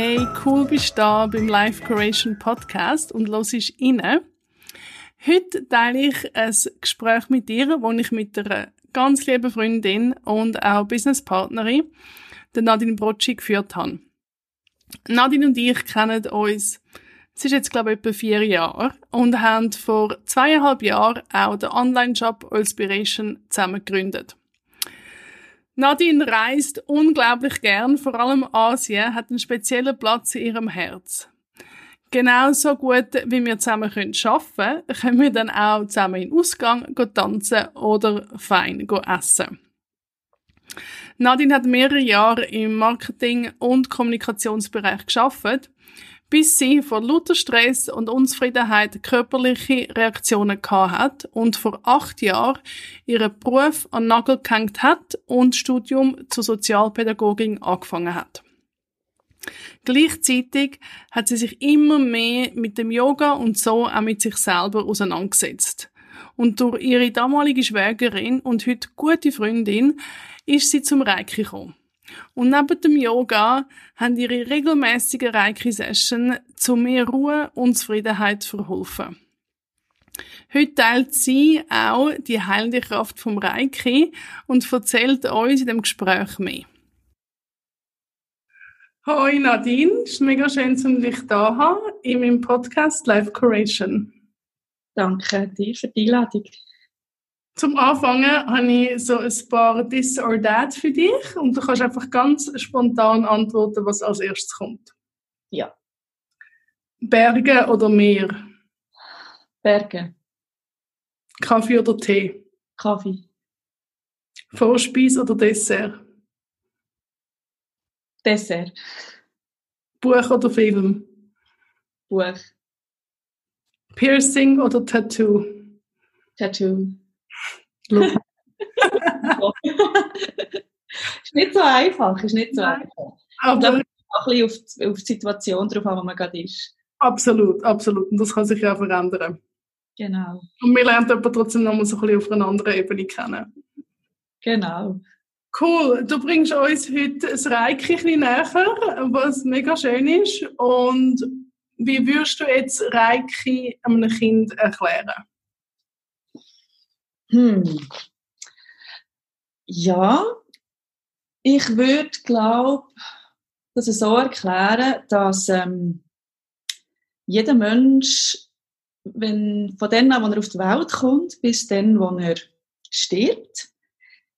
Hey, cool bist du da beim Life Curation Podcast und los ist inne. Heute teile ich ein Gespräch mit dir, wo ich mit einer ganz lieben Freundin und auch Businesspartnerin, der Nadine Brocci, geführt habe. Nadine und ich kennen uns, es ist jetzt glaube ich etwa vier Jahre, und haben vor zweieinhalb Jahren auch den Online-Shop Inspiration zusammen gegründet. Nadine reist unglaublich gern, vor allem Asien hat einen speziellen Platz in ihrem Herz. Genauso gut, wie wir zusammen arbeiten können, können wir dann auch zusammen in den Ausgang tanzen oder fein essen. Nadine hat mehrere Jahre im Marketing- und Kommunikationsbereich geschafft, bis sie vor lauter Stress und Unzufriedenheit körperliche Reaktionen gehabt hat und vor acht Jahren ihren Beruf an Nagel gehängt hat und Studium zur Sozialpädagogin angefangen hat. Gleichzeitig hat sie sich immer mehr mit dem Yoga und so auch mit sich selber auseinandergesetzt. Und durch ihre damalige Schwägerin und heute gute Freundin ist sie zum Reiki gekommen. Und neben dem Yoga haben ihre regelmäßigen Reiki-Sessions zu mehr Ruhe und Zufriedenheit verholfen. Heute teilt sie auch die heilende Kraft vom Reiki und erzählt uns in dem Gespräch mehr. Hoi Nadine, es ist mega schön, dass ich dich da haben in meinem Podcast Life Curation. Danke dir für die Einladung. Zum Anfangen habe ich so ein paar This or That für dich und du kannst einfach ganz spontan antworten, was als erstes kommt. Ja. Berge oder Meer? Berge. Kaffee oder Tee? Kaffee. Vorspeis oder Dessert? Dessert. Buch oder Film? Buch. Piercing oder Tattoo? Tattoo. ist nicht so einfach, ist nicht so einfach. Aber auch ein bisschen auf, auf die Situation drauf an, wo man gerade ist. Absolut, absolut. Und das kann sich ja verändern. Genau. Und wir lernen aber trotzdem noch mal so ein bisschen auf einer anderen Ebene kennen. Genau. Cool, du bringst uns heute das Reiki ein bisschen näher, was mega schön ist. Und wie würdest du jetzt Reiki einem Kind erklären? Hm. Ja, ich würde, glaube das so erklären, dass ähm, jeder Mensch, wenn, von dem an, wo er auf die Welt kommt, bis dann, wo er stirbt,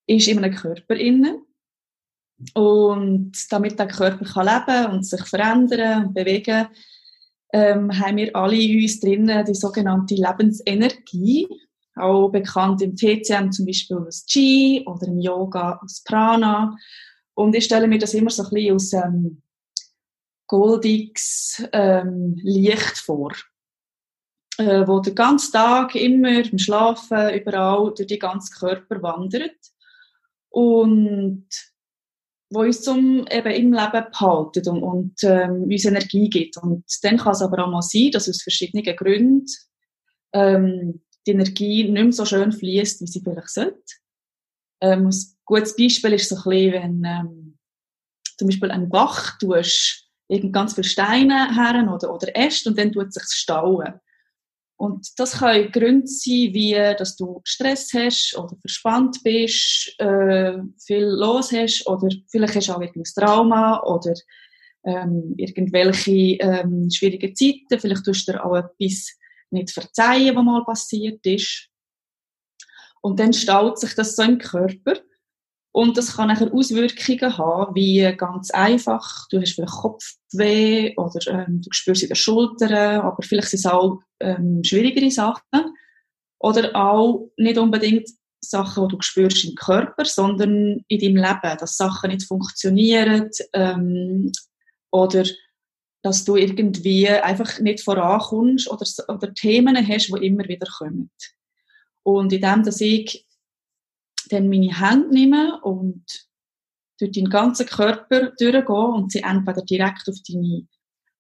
ist in einem Körper inne. Und damit der Körper kann leben und sich verändern und bewegen, ähm, haben wir alle in uns drinnen die sogenannte Lebensenergie, auch bekannt im TCM zum Beispiel als Qi oder im Yoga als Prana. Und ich stelle mir das immer so ein bisschen aus ähm, goldiges ähm, Licht vor, äh, wo den ganzen Tag immer im Schlafen überall durch den ganzen Körper wandert und wo uns zum eben im Leben behalten und, und ähm, uns Energie gibt. Und dann kann es aber auch mal sein, dass aus verschiedenen Gründen ähm, die Energie nicht mehr so schön fließt, wie sie vielleicht sollte. Ähm, ein gutes Beispiel ist so ein bisschen, wenn ähm, zum Beispiel ein Bach tust, irgend ganz viele Steine her oder, oder Äste und dann tut es sich stauen. Und das können Gründe sein, wie dass du Stress hast oder verspannt bist, äh, viel los hast oder vielleicht hast du auch irgendein Trauma oder ähm, irgendwelche ähm, schwierige Zeiten. Vielleicht tust du dir auch etwas nicht verzeihen, was mal passiert ist. Und dann staut sich das so im Körper. Und das kann nachher Auswirkungen haben, wie ganz einfach, du hast vielleicht Kopfweh oder ähm, du spürst in den Schultern, aber vielleicht sind es auch ähm, schwierigere Sachen. Oder auch nicht unbedingt Sachen, die du spürst im Körper, sondern in deinem Leben, dass Sachen nicht funktionieren ähm, oder dass du irgendwie einfach nicht vorankommst oder, oder Themen hast, die immer wieder kommen. Und in dem, dass ich dann meine Hände nehme und durch deinen ganzen Körper durchgehe und sie entweder direkt auf deine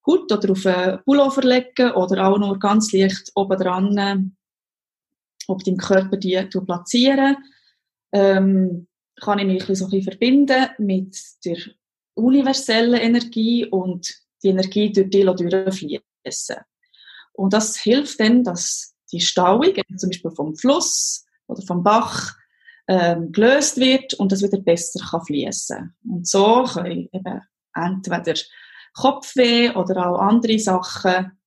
Haut oder auf einen Pullover legen oder auch nur ganz leicht oben dran auf deinem Körper die platzieren, ähm, kann ich mich so ein bisschen verbinden mit der universellen Energie und die Energie durch die durchfließen. Und das hilft dann, dass die Stauung, zum Beispiel vom Fluss oder vom Bach, ähm, gelöst wird und das wieder besser kann fließen. Und so können eben entweder Kopfweh oder auch andere Sachen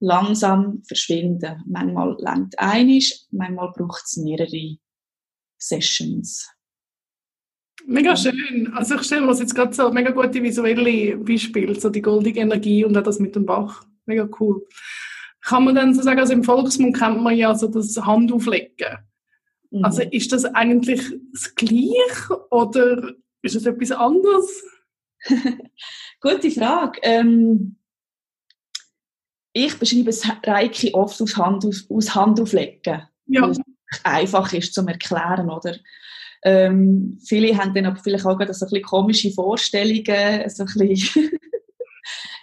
langsam verschwinden. Manchmal längt einisch, manchmal braucht es mehrere Sessions. Mega schön. Also ich stelle mir das jetzt gerade so mega gute visuelle Beispiele, so die goldige Energie und auch das mit dem Bach. Mega cool. Kann man dann so sagen, also im Volksmund kennt man ja so das Handauflegen. Mhm. Also ist das eigentlich das Gleiche oder ist es etwas anderes? Gute Frage. Ähm, ich beschreibe es Reiki oft aus Hand, aus, aus Hand auflegen. Ja. Weil es einfach ist zum Erklären, oder? Ähm, viele haben dann aber vielleicht auch so ein bisschen komische Vorstellungen, so ein bisschen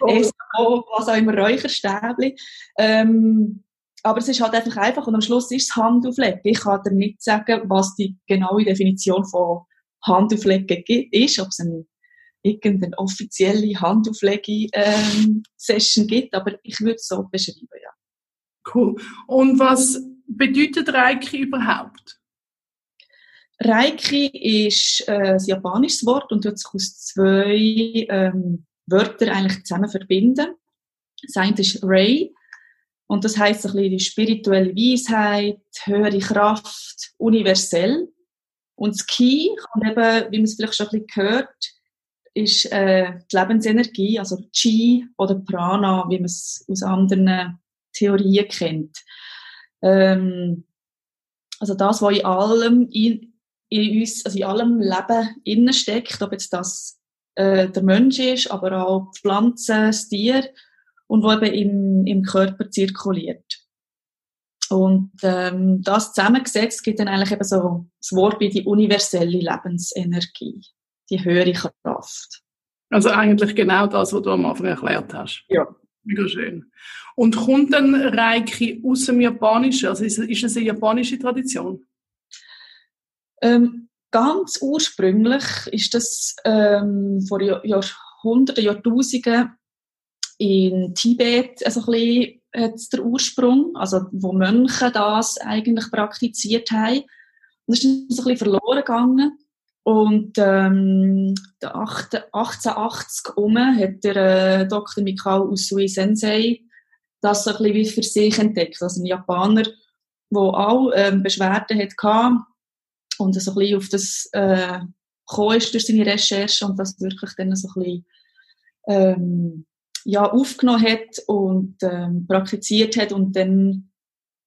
oh. was auch immer, Räucherstäbchen. Ähm, aber es ist halt einfach einfach und am Schluss ist es Handauflegen. Ich kann dir nicht sagen, was die genaue Definition von Handauflegen ist, ob es ein irgendeine offizielle Handauflege-Session ähm, gibt, aber ich würde es so beschreiben, ja. Cool. Und was bedeutet Reiki überhaupt? Reiki ist äh, ein japanisches Wort und wird sich aus zwei ähm, Wörtern eigentlich zusammen verbinden. Das eine ist Rei und das heißt ein bisschen die spirituelle Weisheit, höhere Kraft, universell. Und das Ki kommt eben, wie man es vielleicht schon ein bisschen gehört, ist äh, die Lebensenergie, also Chi oder Prana, wie man es aus anderen Theorien kennt. Ähm, also das, was in allem in, in uns, also in allem Leben innen steckt, ob jetzt das äh, der Mensch ist, aber auch die Pflanzen, das Tier und wo eben im, im Körper zirkuliert. Und ähm, das zusammengesetzt gibt dann eigentlich eben so das Wort wie die universelle Lebensenergie die höhere Kraft. Also eigentlich genau das, was du am Anfang erklärt hast. Ja. Mega schön. Und kommt dann Reiki aus dem Japanischen? Also ist, ist es eine japanische Tradition? Ähm, ganz ursprünglich ist das ähm, vor Jahrhunderten, Jahrtausenden in Tibet also ein bisschen, der Ursprung, also wo Mönche das eigentlich praktiziert haben. Und das ist ein bisschen verloren gegangen. Und ähm, 1880 um hat der äh, Dr. Mikao Usui Sensei das ein bisschen wie für sich entdeckt. Also ein Japaner, der auch ähm, Beschwerden hatte und so ein bisschen auf das äh, gekommen ist durch seine Recherche und das wirklich dann so ein bisschen ähm, ja, aufgenommen hat und ähm, praktiziert hat und dann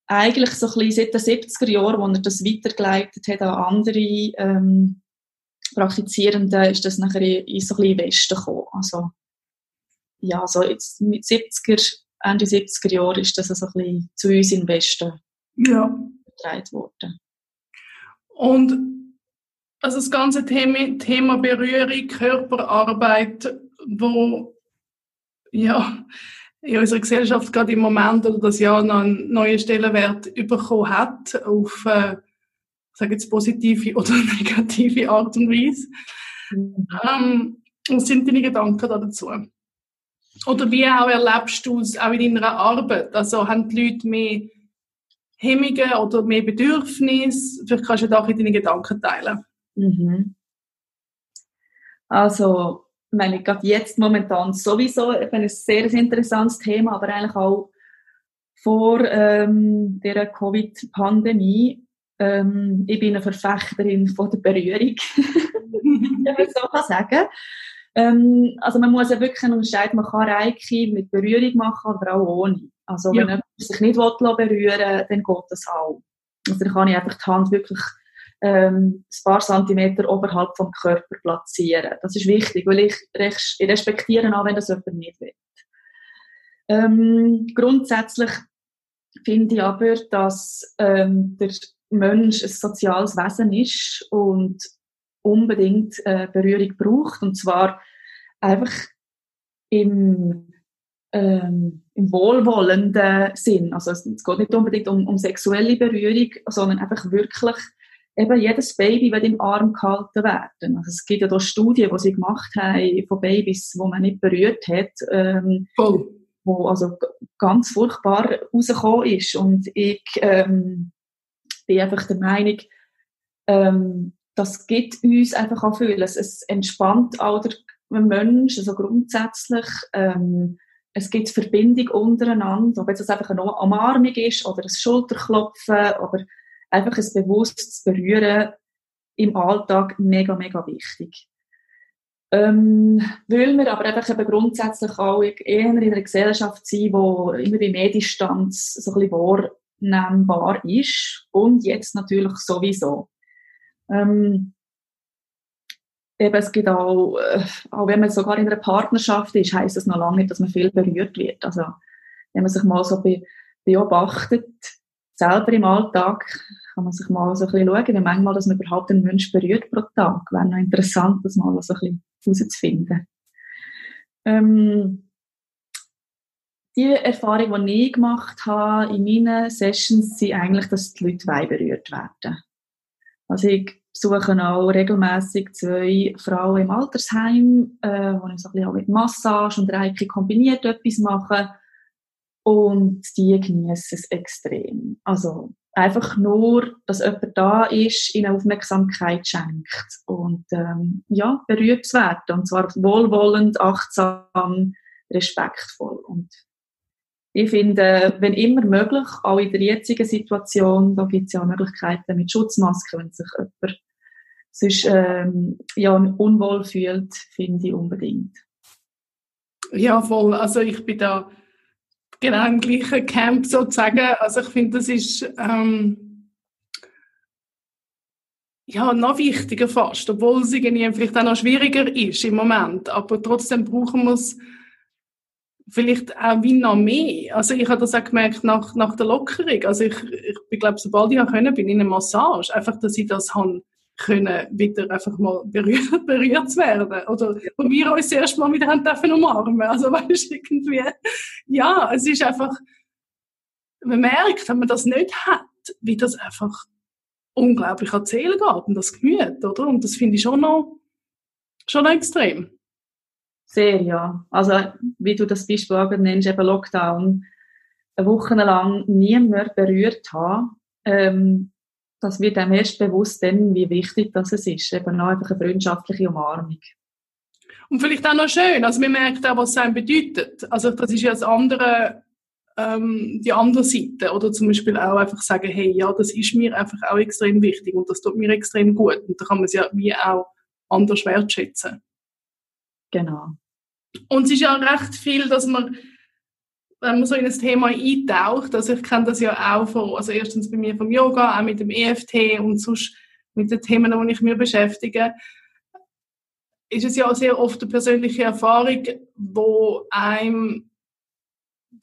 eigentlich so ein bisschen seit den 70er Jahren, wo er das weitergeleitet hat an andere ähm, Praktizierenden ist das nachher in so ein bisschen Westen gekommen. Also, ja, so jetzt mit 70er, Ende 70er Jahren ist das so ein bisschen zu uns im Westen ja. getragen worden. Und also das ganze Thema, Thema Berührung, Körperarbeit, wo ja, in unserer Gesellschaft gerade im Moment oder das Jahr noch einen neuen Stellenwert bekommen hat auf äh, sage jetzt positive oder negative Art und Weise. Ähm, was sind deine Gedanken dazu? Oder wie auch erlebst du es auch in deiner Arbeit? Also haben die Leute mehr Hemmungen oder mehr Bedürfnisse? Vielleicht kannst du da auch deine Gedanken teilen. Mhm. Also, ich meine, gerade jetzt momentan sowieso ein sehr interessantes Thema, aber eigentlich auch vor ähm, der Covid-Pandemie ähm, ich bin eine Verfechterin von der Berührung, wenn man so kann sagen. Ähm, also man muss ja wirklich unterscheiden, man kann Reiki mit Berührung machen, aber auch ohne. Also wenn ja. jemand sich nicht berühren will, dann geht das auch. Also dann kann ich einfach die Hand wirklich ähm, ein paar Zentimeter oberhalb vom Körper platzieren. Das ist wichtig, weil ich, ich respektiere auch, wenn das jemand nicht will. Ähm, grundsätzlich finde ich aber, dass ähm, der Mensch ein soziales Wesen ist und unbedingt äh, Berührung braucht. Und zwar einfach im, ähm, im wohlwollenden Sinn. Also es, geht nicht unbedingt um, um sexuelle Berührung, sondern einfach wirklich eben jedes Baby wird im Arm gehalten werden. Also es gibt ja da Studien, die sie gemacht haben von Babys, wo man nicht berührt hat, ähm, Voll. wo also ganz furchtbar rausgekommen ist. Und ich ähm, bin einfach der Meinung, ähm, das gibt uns einfach auch viel. Es, es entspannt auch der Mensch, also grundsätzlich. Ähm, es gibt Verbindung untereinander, ob jetzt das einfach eine Umarmung ist oder ein Schulterklopfen oder einfach ein bewusstes Berühren im Alltag mega, mega wichtig. Ähm, weil wir aber einfach eben grundsätzlich auch eher in einer Gesellschaft sind, wo immer bei Medienstands so ein bisschen wahrnehmbar ist und jetzt natürlich sowieso. Ähm, eben, es gibt auch, äh, auch wenn man sogar in einer Partnerschaft ist, heißt das noch lange nicht, dass man viel berührt wird. Also, wenn man sich mal so be beobachtet, selber im Alltag, kann man sich mal so ein bisschen schauen, wie manchmal, dass man überhaupt einen Mensch berührt pro Tag. Wäre noch interessant, das mal so ein bisschen herauszufinden. Ähm, die Erfahrung, die ich gemacht habe in meinen Sessions, sind eigentlich, dass die Leute berührt werden. Also ich besuche auch regelmäßig zwei Frauen im Altersheim, äh, wo ich so ein bisschen auch mit Massage und Reiki kombiniert etwas mache. Und die genießen es extrem. Also einfach nur, dass jemand da ist, ihnen Aufmerksamkeit schenkt und ähm, ja, berührt zu werden. Und zwar wohlwollend, achtsam, respektvoll. Und ich finde, wenn immer möglich, auch in der jetzigen Situation, da gibt es ja Möglichkeiten mit Schutzmasken, wenn sich jemand sonst ähm, ja, unwohl fühlt, finde ich unbedingt. Ja, voll. Also ich bin da genau im gleichen Camp sozusagen. Also ich finde, das ist ähm, ja noch wichtiger fast, obwohl es irgendwie vielleicht auch noch schwieriger ist im Moment. Aber trotzdem brauchen wir es vielleicht auch wie noch mehr. Also ich habe das auch gemerkt nach, nach der Lockerung. Also ich, ich glaube, sobald ich auch können, bin in einer Massage. Einfach, dass ich das habe können wieder einfach mal berührt, berührt zu werden. Oder wo wir uns erst mal wieder haben dürfen umarmen. Also weißt irgendwie, ja, es ist einfach, man merkt, wenn man das nicht hat, wie das einfach unglaublich Seele geht und das Gemüt, oder? Und das finde ich schon noch, schon noch extrem. Sehr, ja. Also, wie du das Beispiel auch nennst, eben Lockdown, eine Woche lang niemand berührt haben, ähm, das wird einem erst bewusst dann, wie wichtig das ist. Eben auch einfach eine freundschaftliche Umarmung. Und vielleicht auch noch schön, also man merkt auch, was es einem bedeutet. Also das ist ja das andere, ähm, die andere Seite. Oder zum Beispiel auch einfach sagen, hey, ja, das ist mir einfach auch extrem wichtig und das tut mir extrem gut. Und da kann man es ja wie auch anders wertschätzen. Genau. Und es ist ja recht viel, dass man wenn man so in das Thema eintaucht, also ich kenne das ja auch von, also erstens bei mir vom Yoga, auch mit dem EFT und sonst mit den Themen, die ich mir beschäftige, ist es ja sehr oft eine persönliche Erfahrung, wo einem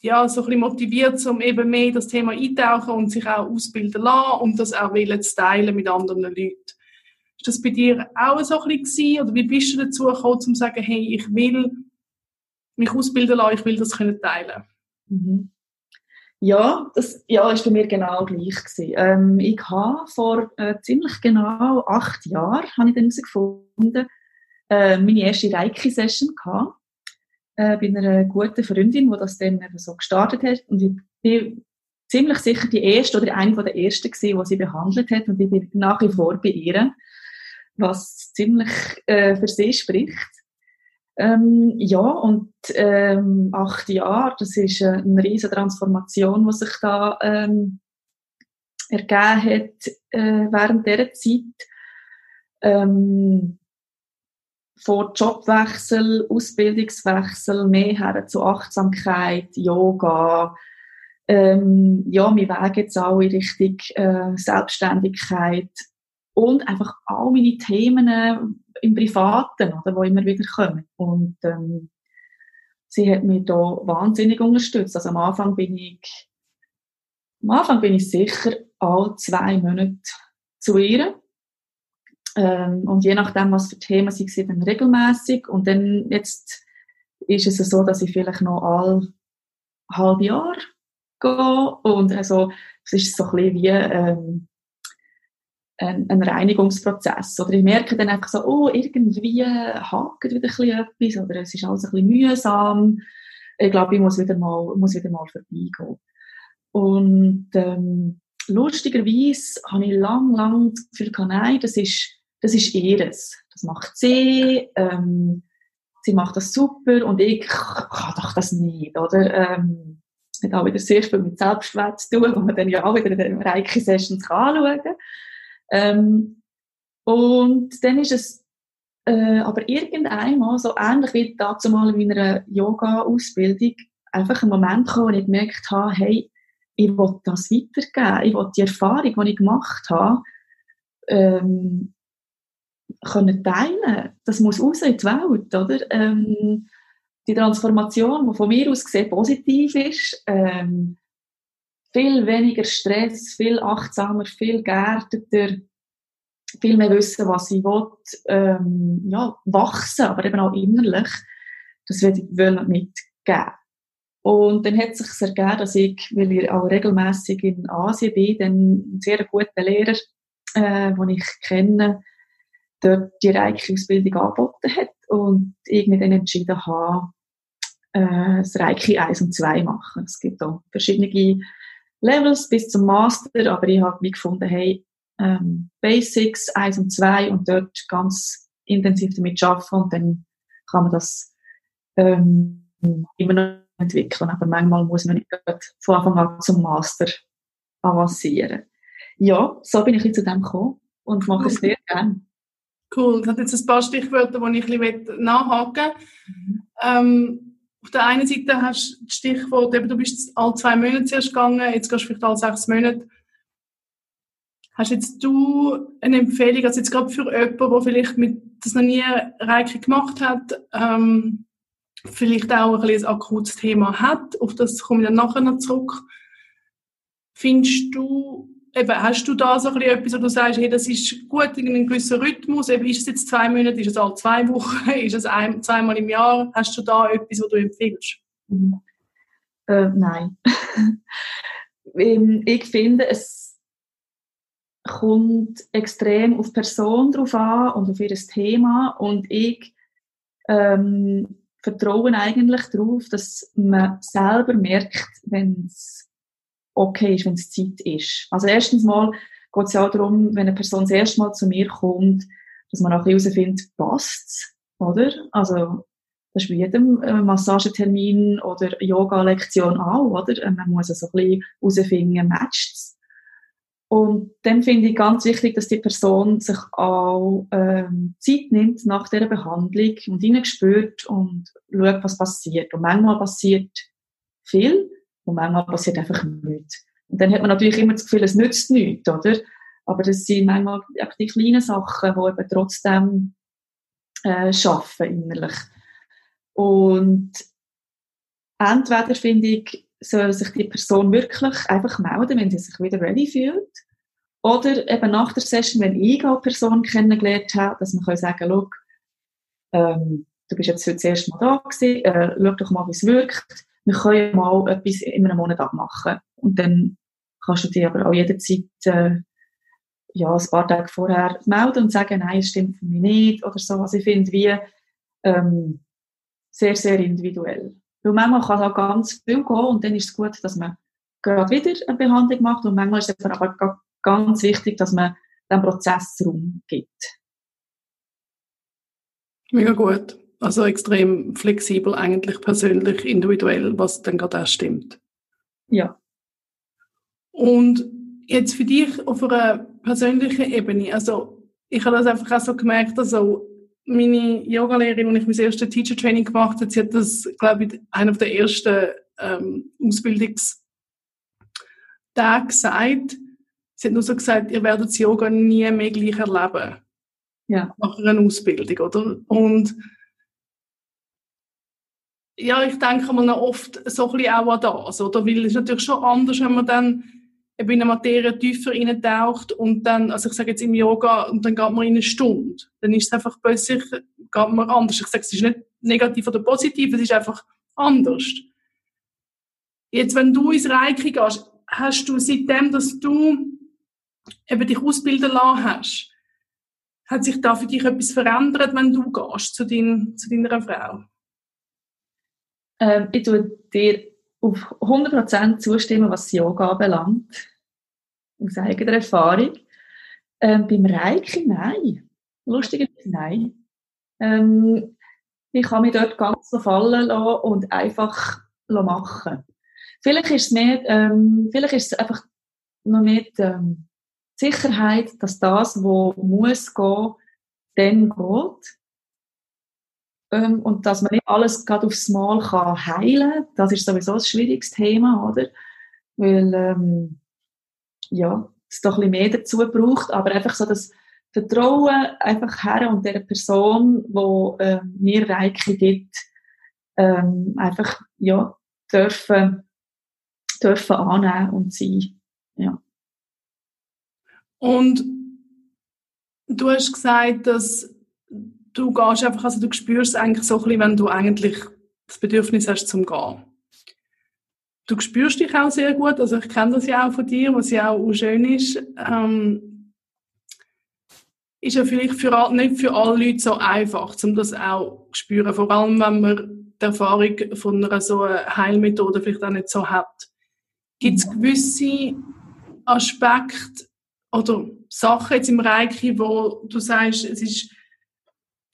ja, so ein bisschen motiviert, um eben mehr das Thema eintauchen und sich auch ausbilden lassen und das auch wollen zu teilen mit anderen Leuten. Ist das bei dir auch so ein bisschen oder wie bist du dazu gekommen, um zu sagen, hey, ich will mich ausbilden lassen, ich will das können teilen? Mhm. Ja, das ja, ist bei mir genau gleich gewesen. Ähm, ich habe vor äh, ziemlich genau acht Jahren, habe ich dann herausgefunden, äh, meine erste Reiki-Session gehabt, äh, bei einer guten Freundin, die das dann eben so gestartet hat. Und ich bin ziemlich sicher die erste oder eine der ersten gewesen, die sie behandelt hat. Und ich bin nach wie vor bei ihr, was ziemlich äh, für sie spricht. Ähm, ja, und ähm, acht Jahre, das ist eine riesige Transformation, die sich da ähm, ergeben hat äh, während dieser Zeit. Ähm, von Jobwechsel, Ausbildungswechsel, mehr her zu Achtsamkeit, Yoga, ähm, ja, wir Weg jetzt auch in Richtung äh, Selbstständigkeit und einfach all meine Themen äh, im Privaten, oder, wo immer wieder kommen. Und ähm, sie hat mich da wahnsinnig unterstützt. Also am Anfang bin ich, am Anfang bin ich sicher alle zwei Monate zu ihr. Ähm, und je nachdem, was für Themen sie sind, dann regelmäßig. Und dann jetzt ist es so, dass ich vielleicht noch all halb Jahr gehe. Und also, es ist so ein bisschen wie, ähm, ein, ein Reinigungsprozess. Oder ich merke dann einfach so, oh, irgendwie hakt wieder ein bisschen etwas oder es ist alles ein bisschen mühsam. Ich glaube, ich muss wieder mal, muss wieder mal vorbeigehen. Und ähm, lustigerweise habe ich lang, lang das Gefühl gehabt, nein, das ist, das ist ihres. Das macht sie, ähm, sie macht das super und ich kann doch das nicht, oder? Ähm, hat auch wieder sehr viel mit Selbstwert zu tun, wo man dann ja auch wieder in den Reiki-Sessions anschauen kann. Ähm, und dann ist es äh, aber irgendeinmal, so ähnlich wie dazu mal in meiner Yoga-Ausbildung, einfach ein Moment gekommen, wo ich gemerkt habe, hey, ich will das weitergeben. Ich will die Erfahrung, die ich gemacht habe, ähm, können teilen. Das muss raus in die Welt, oder? Ähm, die Transformation, die von mir aus gesehen positiv ist, ähm, viel weniger Stress, viel achtsamer, viel geerdeter, viel mehr wissen, was ich will, ähm, ja, wachsen, aber eben auch innerlich, das will ich mitgeben. Und dann hat es sich ergeben, dass ich, weil ich auch regelmäßig in Asien bin, dann einen sehr guten Lehrer, äh, den ich kenne, dort die Reiki-Ausbildung angeboten hat und ich mir dann entschieden habe, äh, das Reiki 1 und 2 machen. Es gibt auch verschiedene Levels bis zum Master, aber ich habe gefunden, hey, ähm, Basics 1 und 2 und dort ganz intensiv damit arbeiten und dann kann man das ähm, immer noch entwickeln. Aber manchmal muss man nicht von Anfang an zum Master avancieren. Ja, so bin ich zu dem gekommen und mache es sehr gerne. Cool, das hat jetzt ein paar Stichwörter, die ich ein bisschen nachhaken mhm. ähm, auf der einen Seite hast du das Stichwort, eben, du bist alle zwei Monate zuerst gegangen, jetzt gehst du vielleicht alle sechs Monate. Hast jetzt du eine Empfehlung, also jetzt gerade für jemanden, der vielleicht mit, das noch nie Reiki gemacht hat, ähm, vielleicht auch ein, ein akutes Thema hat, auf das komme ich dann nachher noch zurück. Findest du, eben, hast du da so ein bisschen etwas, wo du sagst, hey, das ist gut in einem gewissen Rhythmus, eben, ist es jetzt zwei Monate, ist es alle zwei Wochen, ist es ein, zweimal im Jahr, hast du da etwas, was du empfiehlst? Mhm. Äh, nein. Ähm, ich finde, es kommt extrem auf die Person drauf an und auf ihr Thema und ich ähm, vertraue eigentlich darauf, dass man selber merkt, wenn es okay ist, wenn es Zeit ist. Also erstens mal geht es ja auch darum, wenn eine Person das erste Mal zu mir kommt, dass man auch herausfindet, passt oder? Also das ist bei jedem äh, Massagetermin oder Yoga-Lektion auch, oder? Äh, man muss also ein bisschen herausfinden, matcht es. Und dann finde ich ganz wichtig, dass die Person sich auch ähm, Zeit nimmt nach der Behandlung und hineinspürt und schaut, was passiert. Und manchmal passiert viel und manchmal passiert einfach nichts. Und dann hat man natürlich immer das Gefühl, es nützt nichts, oder? Aber das sind manchmal auch die kleinen Sachen, die eben trotzdem äh, schaffen innerlich. Und entweder finde ich, soll sich die Person wirklich einfach melden, wenn sie sich wieder ready fühlt. Oder eben nach der Session, wenn ich eine Person kennengelernt habe, dass man kann sagen, schau, ähm, du bist jetzt heute das erste Mal da gewesen, äh, schau doch mal, wie es wirkt wir können mal etwas in einem Monat abmachen. Und dann kannst du dich aber auch jederzeit äh, ja, ein paar Tage vorher melden und sagen, nein, es stimmt für mich nicht oder so. Also ich finde wie ähm, sehr, sehr individuell. Weil manchmal kann auch ganz viel gehen und dann ist es gut, dass man gerade wieder eine Behandlung macht und manchmal ist es aber ganz wichtig, dass man dem Prozess Raum gibt. Mega gut. Also extrem flexibel, eigentlich persönlich, individuell, was dann gerade auch stimmt. Ja. Und jetzt für dich auf einer persönlichen Ebene, also ich habe das einfach auch so gemerkt, also meine Yogalehrerin, als ich mein erstes Teacher Training gemacht habe, sie hat das, glaube ich, einer der ersten ähm, Ausbildungstage gesagt, Sie hat nur so gesagt, ihr werdet das Yoga nie mehr gleich erleben. Ja. Nach einer Ausbildung, oder? Und ja, ich denke mal noch oft so ein bisschen auch an das, oder? Weil es ist natürlich schon anders, wenn man dann in eine Materie tiefer eintaucht und dann, also ich sage jetzt im Yoga, und dann geht man in eine Stunde. Dann ist es einfach plötzlich, geht man anders. Ich sage, es ist nicht negativ oder positiv, es ist einfach anders. Jetzt, wenn du ins Reiki gehst, hast du seitdem, dass du eben dich ausbilden lassen hast, hat sich da für dich etwas verändert, wenn du gehst zu, dein, zu deiner Frau? Ähm, ich tue dir auf 100% zustimmen, was Yoga anbelangt. Aus eigener Erfahrung. Ähm, beim Reiki, nein. Lustigerweise, nein. Ähm, ich kann mich dort ganz so fallen lassen und einfach machen. Vielleicht ist es mehr, ähm, vielleicht ist es einfach noch nicht ähm, Sicherheit, dass das, wo muss gehen, dann geht. Ähm, und dass man nicht alles gerade aufs Mal kann heilen das ist sowieso ein schwieriges Thema, oder? Weil, ähm, ja, es doch ein bisschen mehr dazu braucht, aber einfach so das Vertrauen einfach her und der Person, wo äh, mir Reiki gibt, ähm, einfach, ja, dürfen, dürfen annehmen und sein, ja. Und du hast gesagt, dass du gehst einfach, also du spürst eigentlich so ein bisschen, wenn du eigentlich das Bedürfnis hast zum Gehen. Du spürst dich auch sehr gut, also ich kenne das ja auch von dir, was ja auch schön ist. Ähm, ist ja vielleicht für, nicht für alle Leute so einfach, um das auch zu spüren, vor allem wenn man die Erfahrung von einer so einer Heilmethode vielleicht auch nicht so hat. Gibt es gewisse Aspekte oder Sachen jetzt im Reiki, wo du sagst, es ist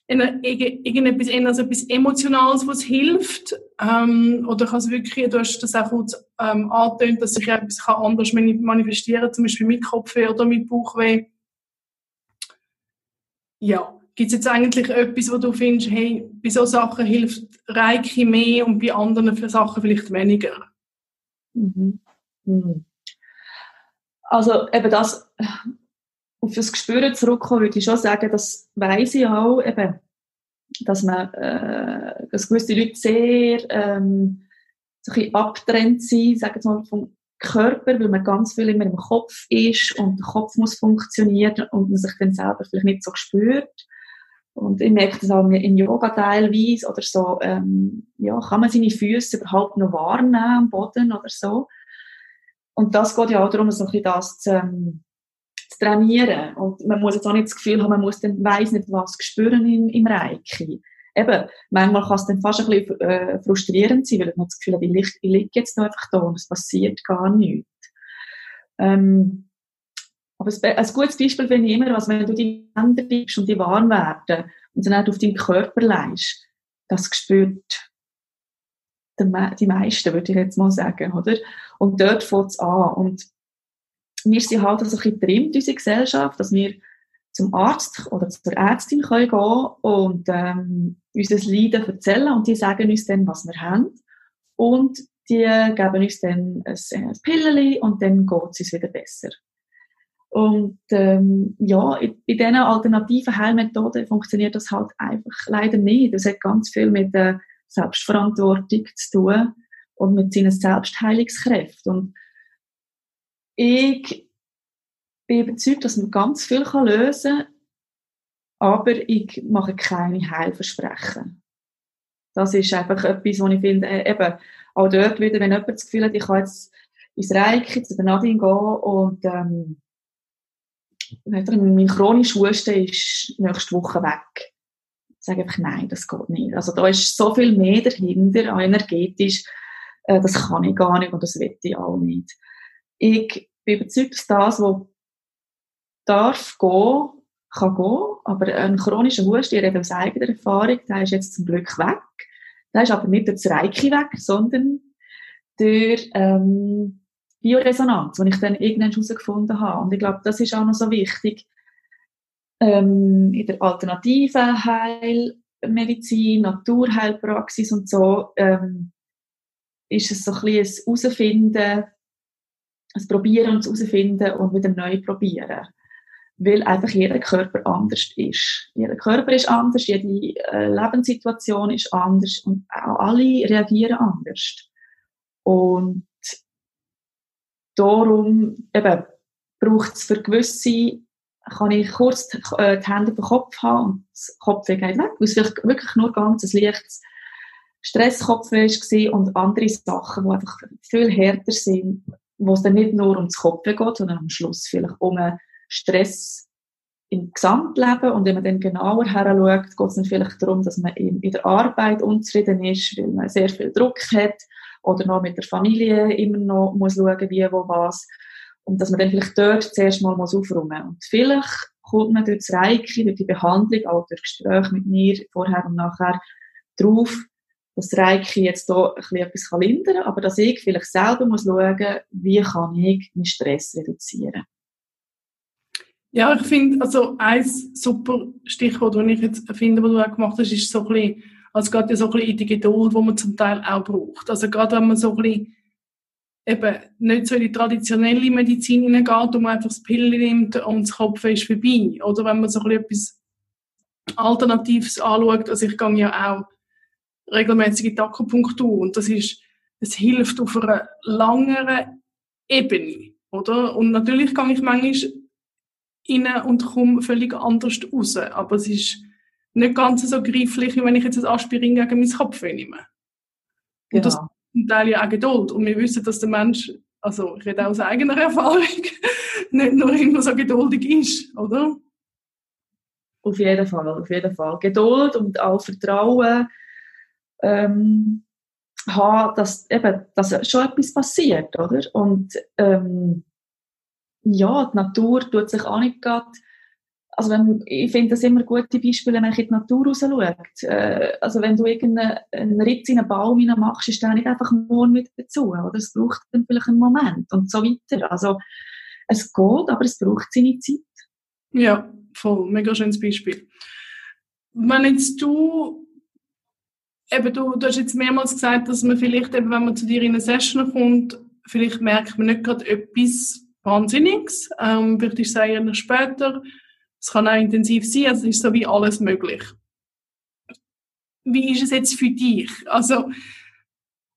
irgendetwas eher so etwas Emotionales, was hilft? Ähm, oder kann es wirklich, du hast das auch kurz ähm, angetönt, dass sich etwas kann anders manifestieren kann, zum Beispiel mit Kopfweh oder mit Bauchweh. Ja, gibt es jetzt eigentlich etwas, wo du findest, hey, bei solchen Sachen hilft Reiki mehr und bei anderen Sachen vielleicht weniger? Mhm. Mhm. Also eben das, auf das Gespür zurückkommen, würde ich schon sagen, das weiss ich auch, eben, dass man, äh, dass gewisse Leute sehr, ähm, so ein bisschen abtrennt sind, sagen wir mal, vom Körper, weil man ganz viel immer im Kopf ist und der Kopf muss funktionieren und man sich dann selber vielleicht nicht so spürt. Und ich merke das auch in Yoga teilweise oder so, ähm, ja, kann man seine Füße überhaupt noch wahrnehmen am Boden oder so. Und das geht ja auch darum, so ein bisschen das zu, ähm, zu trainieren. Und man muss jetzt auch nicht das Gefühl haben, man muss dann weiss nicht was spüren im, im Reiki. Eben, manchmal kann es dann fast ein bisschen äh, frustrierend sein, weil man das Gefühl hat, ich, liege, ich liege jetzt noch einfach da und es passiert gar nichts. Ähm, aber ein gutes Beispiel finde ich immer, was wenn du die Hände gibst und die warm werden und dann auch auf deinen Körper leist, das spürt die meisten, würde ich jetzt mal sagen, oder? Und dort fängt es an. Und wir sind halt so ein bisschen getrimmt, unsere Gesellschaft, dass wir zum Arzt oder zur Ärztin können gehen und ähm, unser Leiden erzählen und die sagen uns dann, was wir haben. Und die geben uns dann ein, ein und dann geht es uns wieder besser. Und ähm, ja, in, in diesen alternativen Heilmethoden funktioniert das halt einfach leider nicht. Das hat ganz viel mit der Selbstverantwortung zu tun und mit seinen Selbstheilungskräften. Und ich bin überzeugt, dass man ganz viel lösen kann, aber ich mache keine Heilversprechen. Das ist einfach etwas, was ich finde, äh, eben, auch dort wieder, wenn jemand das Gefühl hat, ich kann jetzt ins Reiki zu der Nadine gehen und ähm, mein chronischer Husten ist nächste Woche weg. Ich sage einfach, nein, das geht nicht. Also da ist so viel mehr dahinter, auch energetisch, äh, das kann ich gar nicht und das will ich auch nicht ich bin überzeugt, dass das, was darf gehen, kann gehen, aber ein chronischer Husten, ich rede aus eigener Erfahrung, der ist jetzt zum Glück weg. Der ist aber nicht durch das Reiki weg, sondern durch ähm, Bioresonanz, die ich dann irgendwann herausgefunden habe. Und ich glaube, das ist auch noch so wichtig. Ähm, in der alternativen Heilmedizin, Naturheilpraxis und so, ähm, ist es so ein bisschen ein Herausfinden, ein Probieren und herausfinden und wieder neu probieren. Weil einfach jeder Körper anders ist. Jeder Körper ist anders, jede äh, Lebenssituation ist anders und auch alle reagieren anders. Und darum eben, braucht es für gewisse, kann ich kurz die, äh, die Hände auf den Kopf haben und das Kopfweh geht weg, weil es vielleicht wirklich nur ganz ein leichtes Stresskopfweh war und andere Sachen, die einfach viel härter sind, wo es dann nicht nur ums Kopfweh geht, sondern am Schluss vielleicht um Stress im Gesamtleben und wenn man dann genauer heranschaut, geht es dann vielleicht darum, dass man in der Arbeit unzufrieden ist, weil man sehr viel Druck hat oder noch mit der Familie immer noch muss schauen, wie, wo, was und dass man dann vielleicht dort zuerst mal muss aufräumen muss. Und vielleicht kommt man durch das Reiki, durch die Behandlung, auch durch Gespräche mit mir vorher und nachher drauf, dass Reiki jetzt da etwas lindern kann, aber dass ich vielleicht selber muss schauen, wie kann ich meinen Stress reduzieren. Ja, ich finde, also ein super Stichwort, das ich jetzt finde, was du auch gemacht hast, ist so ein bisschen, also gerade ja so ein bisschen in die Geduld, die man zum Teil auch braucht. Also gerade wenn man so ein bisschen eben nicht so in die traditionelle Medizin hineingeht, wo man einfach das Pille nimmt und das Kopf ist vorbei. Oder wenn man so ein bisschen etwas Alternatives anschaut, also ich gehe ja auch regelmäßig in die Akupunktur und das ist, es hilft auf einer langeren Ebene, oder? Und natürlich gehe ich manchmal rein und komme völlig anders raus, aber es ist nicht ganz so greiflich, wie wenn ich jetzt ein Aspirin gegen mein Kopf nehme. Und ja. das ein Teil ja auch Geduld. Und wir wissen, dass der Mensch, also ich rede aus eigener Erfahrung, nicht nur immer so geduldig ist, oder? Auf jeden Fall, auf jeden Fall. Geduld und auch Vertrauen ähm, haben, dass eben, dass schon etwas passiert, oder? Und ähm, ja, die Natur tut sich auch nicht gerade also wenn, ich finde das immer gute Beispiele, wenn man in die Natur raus. Äh, also wenn du irgendeinen Ritz in einen Baum machst, ist der nicht einfach morgen wieder dazu, oder? Es braucht dann vielleicht einen Moment und so weiter. Also es geht, aber es braucht seine Zeit. Ja, voll. Mega schönes Beispiel. Wenn jetzt du eben du, du hast jetzt mehrmals gesagt, dass man vielleicht eben, wenn man zu dir in eine Session kommt, vielleicht merkt man nicht gerade etwas Wahnsinniges. Ähm, vielleicht ist es eher später es kann auch intensiv sein, also es ist so wie alles möglich. Wie ist es jetzt für dich? Also,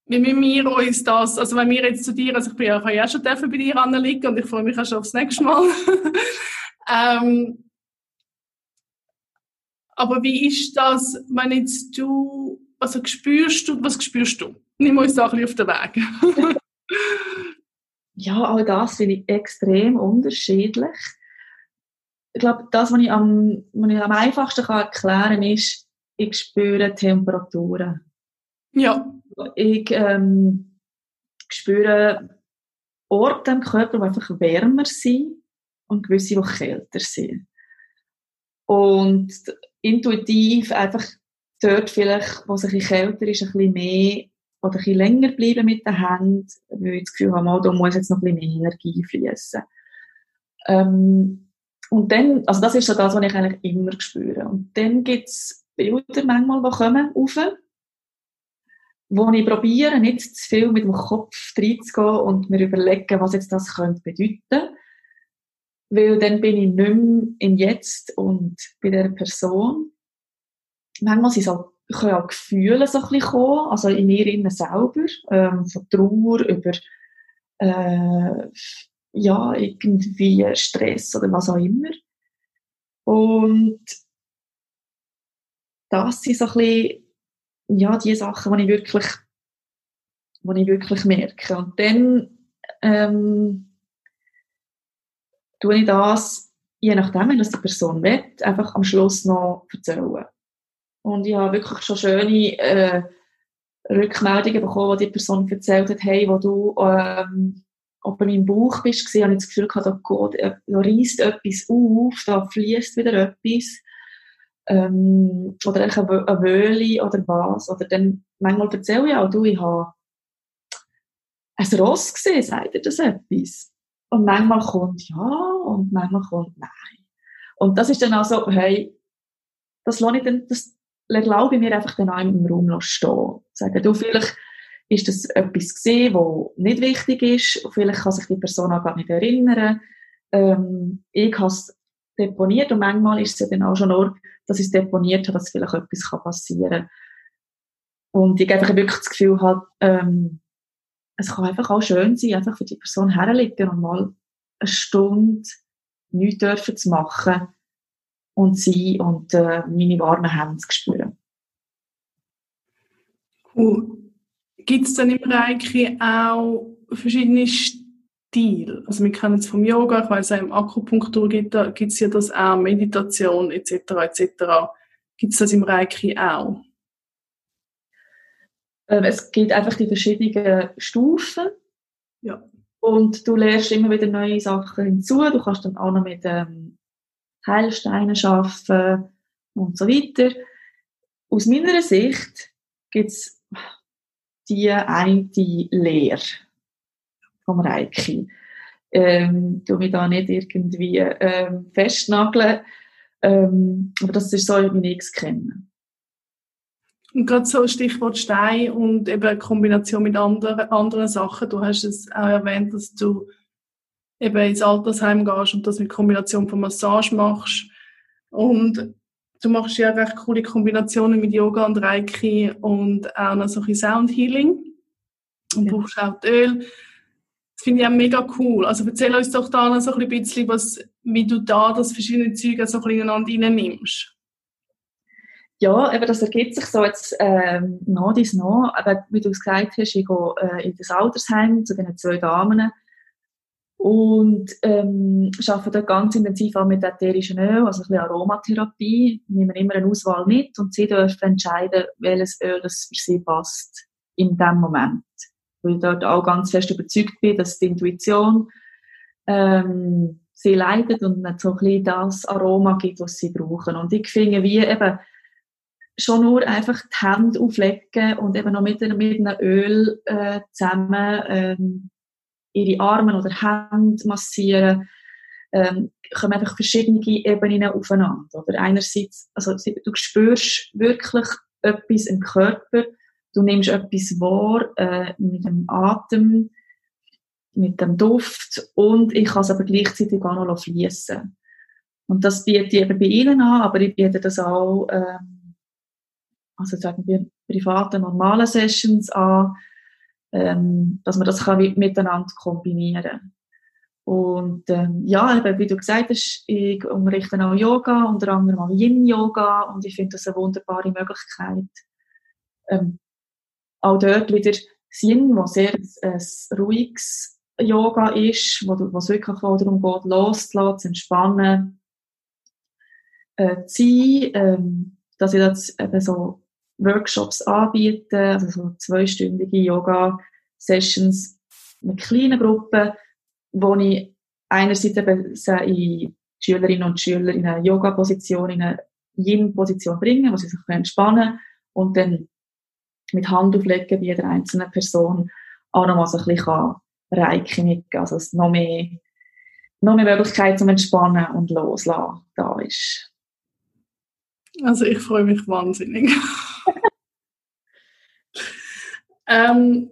wie müssen wir uns das, also wenn wir jetzt zu dir, also ich bin ja, ja schon bei dir anliegen und ich freue mich auch schon aufs nächste Mal. ähm, aber wie ist das, wenn jetzt du, also spürst du, was spürst du? Nimm uns da ein bisschen auf den Weg. ja, all das finde ich extrem unterschiedlich ich glaube, das, was ich am, was ich am einfachsten kann erklären kann, ist, ich spüre Temperaturen. Ja. Ich ähm, spüre Orte im Körper, die einfach wärmer sind und gewisse, die kälter sind. Und intuitiv einfach dort vielleicht, wo es ein bisschen kälter ist, ein bisschen mehr oder ein bisschen länger bleiben mit den Händen, weil ich das Gefühl habe, da muss jetzt noch ein bisschen mehr Energie fließen. Ähm, und dann, also das ist so das, was ich eigentlich immer spüre. Und dann gibt's Bilder manchmal, die kommen, rauf, wo ich probiere, nicht zu viel mit dem Kopf reinzugehen und mir überlegen, was jetzt das könnte bedeuten. Weil dann bin ich nicht mehr im Jetzt und bei der Person. Manchmal sind so, können auch Gefühle so ein bisschen kommen, also in mir innen selber, ähm, von Trauer über, äh, ja, irgendwie Stress oder was auch immer. Und das sind so ein bisschen, ja, die Sachen, die ich wirklich, die ich wirklich merke. Und dann, ähm, tue ich das, je nachdem, wenn das die Person will, einfach am Schluss noch erzählen. Und ich habe wirklich schon schöne, äh, Rückmeldungen bekommen, wo die Person erzählt hat, hey, wo du, ähm, ob du im Bauch bist, gesehen, habe ich das Gefühl gehabt, da, geht, äh, da reißt etwas auf, da fließt wieder etwas. Ähm, oder ein Wöhle oder was. Oder dann, manchmal erzähle ich auch, du, ich habe ein Ross gesehen, sagt dir das etwas? Und manchmal kommt ja und manchmal kommt nein. Und das ist dann auch so, hey, das lasse ich dann, das ich mir einfach dann auch im Raum stehen. Sagen, du, vielleicht ist das etwas gesehen, was nicht wichtig ist? Vielleicht kann sich die Person auch gar nicht erinnern. Ähm, ich habe es deponiert und manchmal ist es ja dann auch schon nur, dass ich es deponiert habe, dass vielleicht etwas passieren kann. Und ich einfach wirklich das Gefühl habe, ähm, es kann einfach auch schön sein, einfach für die Person herlegen und mal eine Stunde nichts dürfen zu machen und sie und äh, meine warmen Hände zu Cool. Gibt es dann im Reiki auch verschiedene Stile? Also wir kennen es vom Yoga, ich weiss auch im Akupunktur gibt es ja das auch, Meditation etc. etc. Gibt es das im Reiki auch? Ähm, es gibt einfach die verschiedenen Stufen. Ja. Und du lernst immer wieder neue Sachen hinzu. Du kannst dann auch noch mit ähm, Heilsteinen arbeiten und so weiter. Aus meiner Sicht gibt es die eine Lehre vom Reiki. Ähm, du mich da nicht irgendwie ähm, festnageln. Ähm, aber das ist so, wie ich es kenne. Und gerade so Stichwort Stein und eben Kombination mit anderen, anderen Sachen. Du hast es auch erwähnt, dass du eben ins Altersheim gehst und das mit Kombination von Massage machst. Und du machst ja recht coole Kombinationen mit Yoga und Reiki und auch noch so ein Sound Healing. Und ja. brauchst auch Öl. Das finde ich auch mega cool. Also erzähl uns doch da noch so ein bisschen, was, wie du da das verschiedene Züge so ein bisschen ineinander reinnimmst. Ja, eben das ergibt sich so jetzt ähm, noch dies noch. Aber wie du es gesagt hast, ich gehe äh, in das Altersheim zu den zwei Damen und ähm, arbeite dort ganz intensiv auch mit ätherischen Öl, also ein bisschen Aromatherapie. Nehmen immer eine Auswahl mit und sie dürfen entscheiden, welches Öl das für sie passt in dem Moment. Weil ich dort auch ganz fest überzeugt bin, dass die Intuition ähm, sie leitet und nicht so ein bisschen das Aroma gibt, was sie brauchen. Und ich finde, wie eben schon nur einfach die Hände auflegen und eben noch mit, mit einem Öl äh, zusammen ähm, ihre Arme oder Hände massieren, ähm, kommen einfach verschiedene Ebenen aufeinander. Oder einerseits, also du spürst wirklich etwas im Körper, du nimmst etwas wahr äh, mit dem Atem, mit dem Duft und ich kann es aber gleichzeitig auch noch fließen. Und das biete ich eben bei Ihnen an, aber ich biete das auch ähm, also sagen wir private, normale Sessions an, ähm, dass man das kann miteinander kombinieren und ähm, ja, eben, wie du gesagt hast, ich unterrichte auch Yoga, unter anderem auch Yin-Yoga und ich finde das eine wunderbare Möglichkeit. Ähm, auch dort wieder Yin, wo sehr ein, ein ruhiges Yoga ist, wo es wirklich auch darum geht, loszulassen, zu entspannen, äh, zu sein, ähm, dass ich das eben so Workshops anbieten, also so zweistündige Yoga-Sessions mit kleinen Gruppen, wo ich einerseits eben die Schülerinnen und Schüler in eine Yoga-Position, in eine Yin-Position bringen, wo sie sich entspannen und dann mit Hand auflegen bei jeder einzelnen Person auch nochmal so ein bisschen Reiki mitgeben, also dass noch mehr, noch mehr Möglichkeit zum Entspannen und Loslassen da ist. Also ich freue mich wahnsinnig. ähm,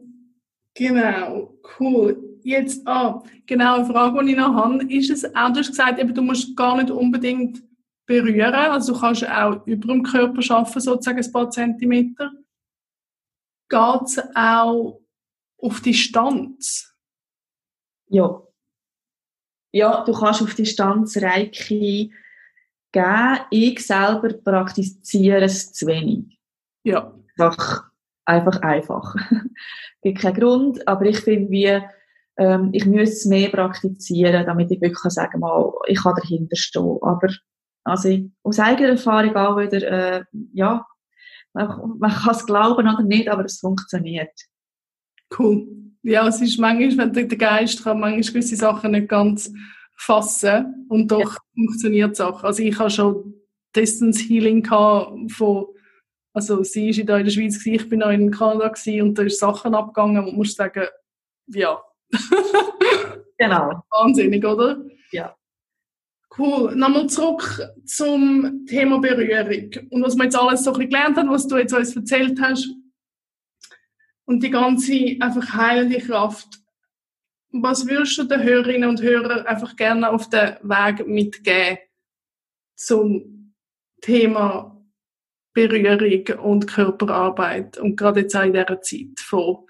genau, cool. Jetzt, ah, genau, eine Frage, die ich noch habe, ist es auch, du hast gesagt, eben, du musst gar nicht unbedingt berühren, also du kannst auch über dem Körper arbeiten, sozusagen ein paar Zentimeter. Geht es auch auf Distanz? Ja. Ja, du kannst auf Distanz Reiki geben. Ich selber praktiziere es zu wenig. Ja. Einfach, einfach einfach. Gibt keinen Grund, aber ich finde, wie, ähm, ich müsste es mehr praktizieren, damit ich wirklich sagen mal, ich kann dahinter stehen. Aber, also, ich, aus eigener Erfahrung auch wieder, äh, ja, man, man kann es glauben oder nicht, aber es funktioniert. Cool. Ja, es ist manchmal, wenn der Geist kann manchmal gewisse Sachen nicht ganz fassen und doch ja. funktioniert es auch. Also ich habe schon Distance Healing von, also sie ist da in der Schweiz, ich bin auch in Kanada und da ist Sachen abgegangen und muss sagen, ja. genau. Wahnsinnig, oder? Ja. Cool. Nochmal zurück zum Thema Berührung. Und was wir jetzt alles so ein bisschen gelernt haben, was du jetzt uns erzählt hast. und die ganze einfach heilende Kraft. Was würdest du den Hörerinnen und Hörern einfach gerne auf den Weg mitgeben zum Thema Berührung und Körperarbeit und gerade jetzt auch in dieser Zeit von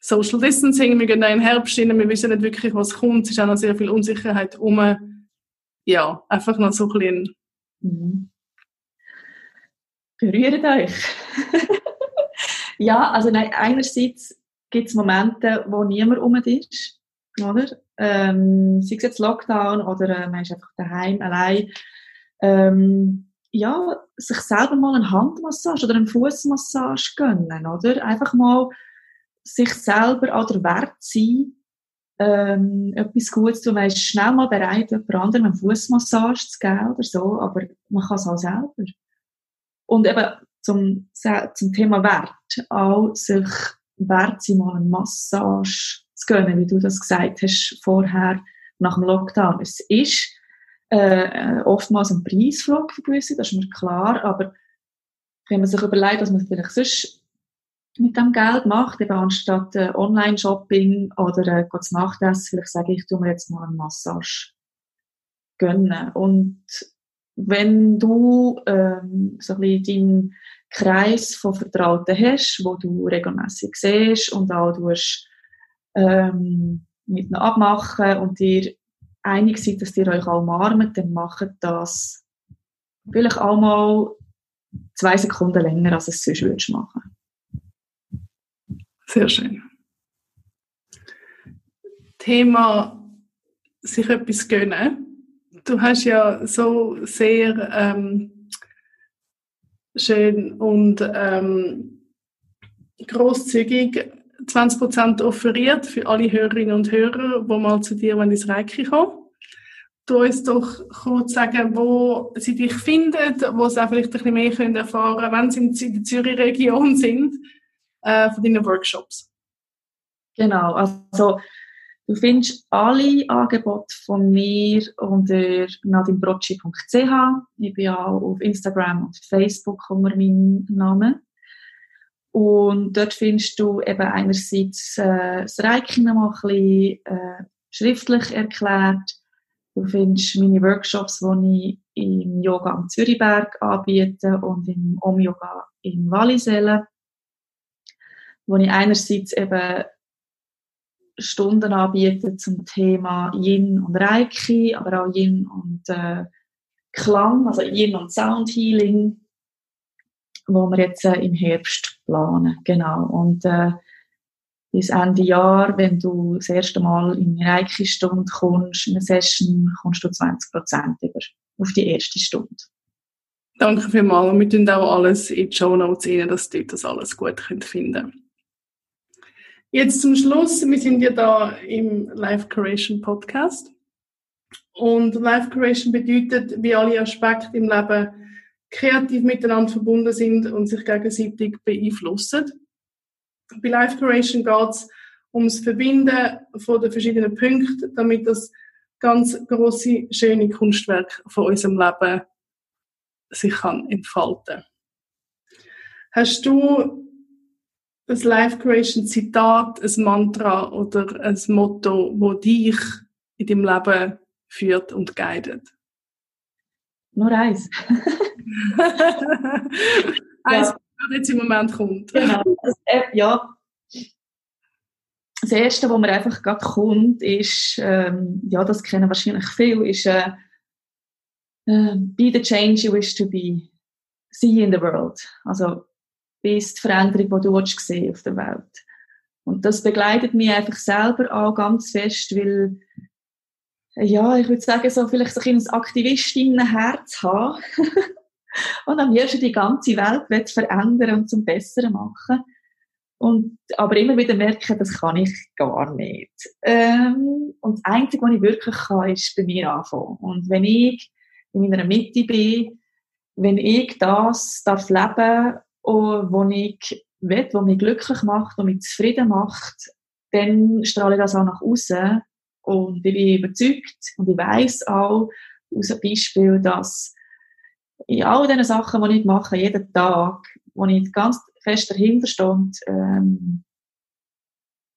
Social Distancing, wir gehen in den Herbst rein, wir wissen nicht wirklich, was kommt, es ist auch noch sehr viel Unsicherheit um. Ja, einfach noch so ein bisschen. Mhm. Berührt euch. ja, also nein, einerseits gibt es Momente, wo niemand um ist, oder? Ähm, sei es jetzt Lockdown oder äh, man ist einfach daheim allein. Ähm, ja, sich selber mal eine Handmassage oder eine Fußmassage gönnen, oder? Einfach mal sich selber an der Wert sein, ähm, etwas Gutes zu tun. Man ist schnell mal bereit, jemand anderem eine Fußmassage zu geben oder so, aber man kann es auch selber. Und eben zum, zum Thema Wert, auch sich wert sein, mal eine Massage zu gönnen, wie du das gesagt hast vorher nach dem Lockdown. Es ist äh, oftmals ein Preisfrage für gewisse, das ist mir klar, aber wenn man sich überlegt, dass man vielleicht sonst mit dem Geld macht, eben anstatt äh, Online-Shopping oder äh, zu Nachtessen, vielleicht sage ich, tu mir jetzt mal eine Massage gönnen. Und wenn du ähm, so ein bisschen deinen Kreis von Vertrauten hast, wo du regelmäßig siehst und auch du ähm, mit ihnen abmachen und dir einig seid, dass ihr euch umarmt, dann macht das vielleicht auch mal zwei Sekunden länger, als es sonst würdest machen. Sehr schön. Thema sich etwas gönnen. Du hast ja so sehr ähm, schön und ähm, großzügig 20% offeriert für alle Hörerinnen und Hörer, die mal zu dir ins Reiki kommen. Du uns doch kurz sagen, wo sie dich finden, wo sie auch vielleicht ein bisschen mehr können erfahren können, wenn sie in der Zürich-Region sind, äh, von deinen Workshops. Genau, also du findest alle Angebote von mir unter nadimbrocci.ch. Ich bin auch auf Instagram und Facebook unter meinem Namen. Und dort findest du eben einerseits äh, das Reiki noch mal ein bisschen äh, schriftlich erklärt. Du findest meine Workshops, die ich im Yoga am Zürichberg anbiete und im Om-Yoga in Wallisellen, wo ich einerseits eben Stunden anbiete zum Thema Yin und Reiki, aber auch Yin und äh, Klang, also Yin und Sound Healing, wo wir jetzt äh, im Herbst planen. Genau. Und äh, bis Ende Jahr, wenn du das erste Mal in eine Reiki-Stunde kommst, in eine Session, kommst du 20 Prozent über auf die erste Stunde. Danke vielmals. Und wir tun auch alles in die Show Notes rein, dass ihr das alles gut finden Jetzt zum Schluss, wir sind ja da im Life Curation Podcast. Und Life Curation bedeutet, wie alle Aspekte im Leben kreativ miteinander verbunden sind und sich gegenseitig beeinflussen. Bei Life Curation geht es ums Verbinden von den verschiedenen Punkten, damit das ganz große schöne Kunstwerk von unserem Leben sich kann entfalten. Hast du ein Life Creation Zitat, ein Mantra oder ein Motto, wo dich in deinem Leben führt und guidet? Nur eins. eins, ja. was jetzt im Moment kommt. Genau. Äh, ja. Das Erste, was mir einfach gerade kommt, ist, ähm, ja, das kennen wahrscheinlich viele, ist äh, äh, be the change you wish to be. See in the world. Also, bist die Veränderung, die du sehen auf der Welt. Und das begleitet mich einfach selber auch ganz fest, weil ja, ich würde sagen, so vielleicht so ein Aktivistinnenherz haben und am liebsten die ganze Welt verändern und zum Besseren machen. Und, aber immer wieder merken, das kann ich gar nicht. Ähm, und das Einzige, was ich wirklich kann, ist bei mir anfangen. Und wenn ich in meiner Mitte bin, wenn ich das darf leben, was ich will, was mich glücklich macht, was mich zufrieden macht, dann strahle ich das auch nach außen und ich bin überzeugt und ich weiß auch aus einem Beispiel, dass in all diesen Sachen, die ich mache, jeden Tag, wo ich ganz fest dahinter stand, ähm,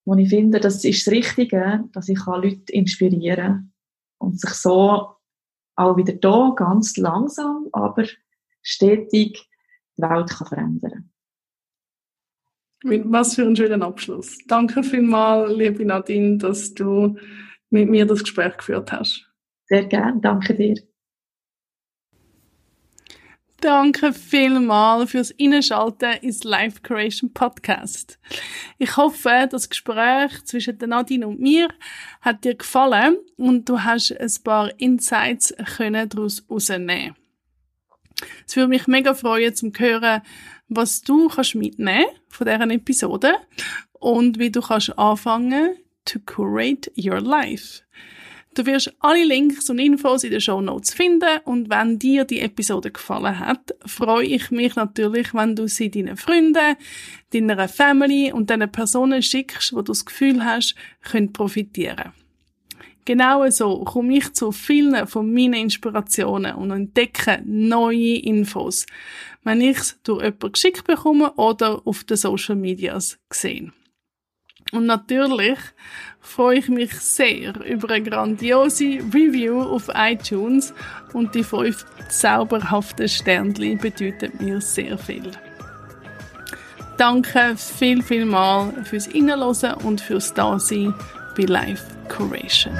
wo ich finde, das ist das Richtige, dass ich Leute inspirieren kann und sich so auch wieder da ganz langsam, aber stetig die Welt kann verändern Was für ein schöner Abschluss. Danke vielmals, liebe Nadine, dass du mit mir das Gespräch geführt hast. Sehr gerne, danke dir. Danke vielmals fürs Einschalten ins Life Creation Podcast. Ich hoffe, das Gespräch zwischen Nadine und mir hat dir gefallen und du hast ein paar Insights können daraus herausnehmen. Es würde mich mega freuen, zu hören, was du kannst mitnehmen von deren Episode und wie du kannst anfangen to curate your life. Du wirst alle Links und Infos in den Show Notes finden und wenn dir die Episode gefallen hat, freue ich mich natürlich, wenn du sie deinen Freunden, deiner Family und den Personen schickst, wo du das Gefühl hast, können profitieren. Genau so komme ich zu vielen von meinen Inspirationen und entdecke neue Infos, wenn ich es durch jemanden geschickt bekomme oder auf den Social Medias gesehen. Und natürlich freue ich mich sehr über eine grandiose Review auf iTunes und die fünf zauberhaften Sternchen bedeuten mir sehr viel. Danke viel, viel mal fürs Innenlosen und fürs Dasein bei Life Curation.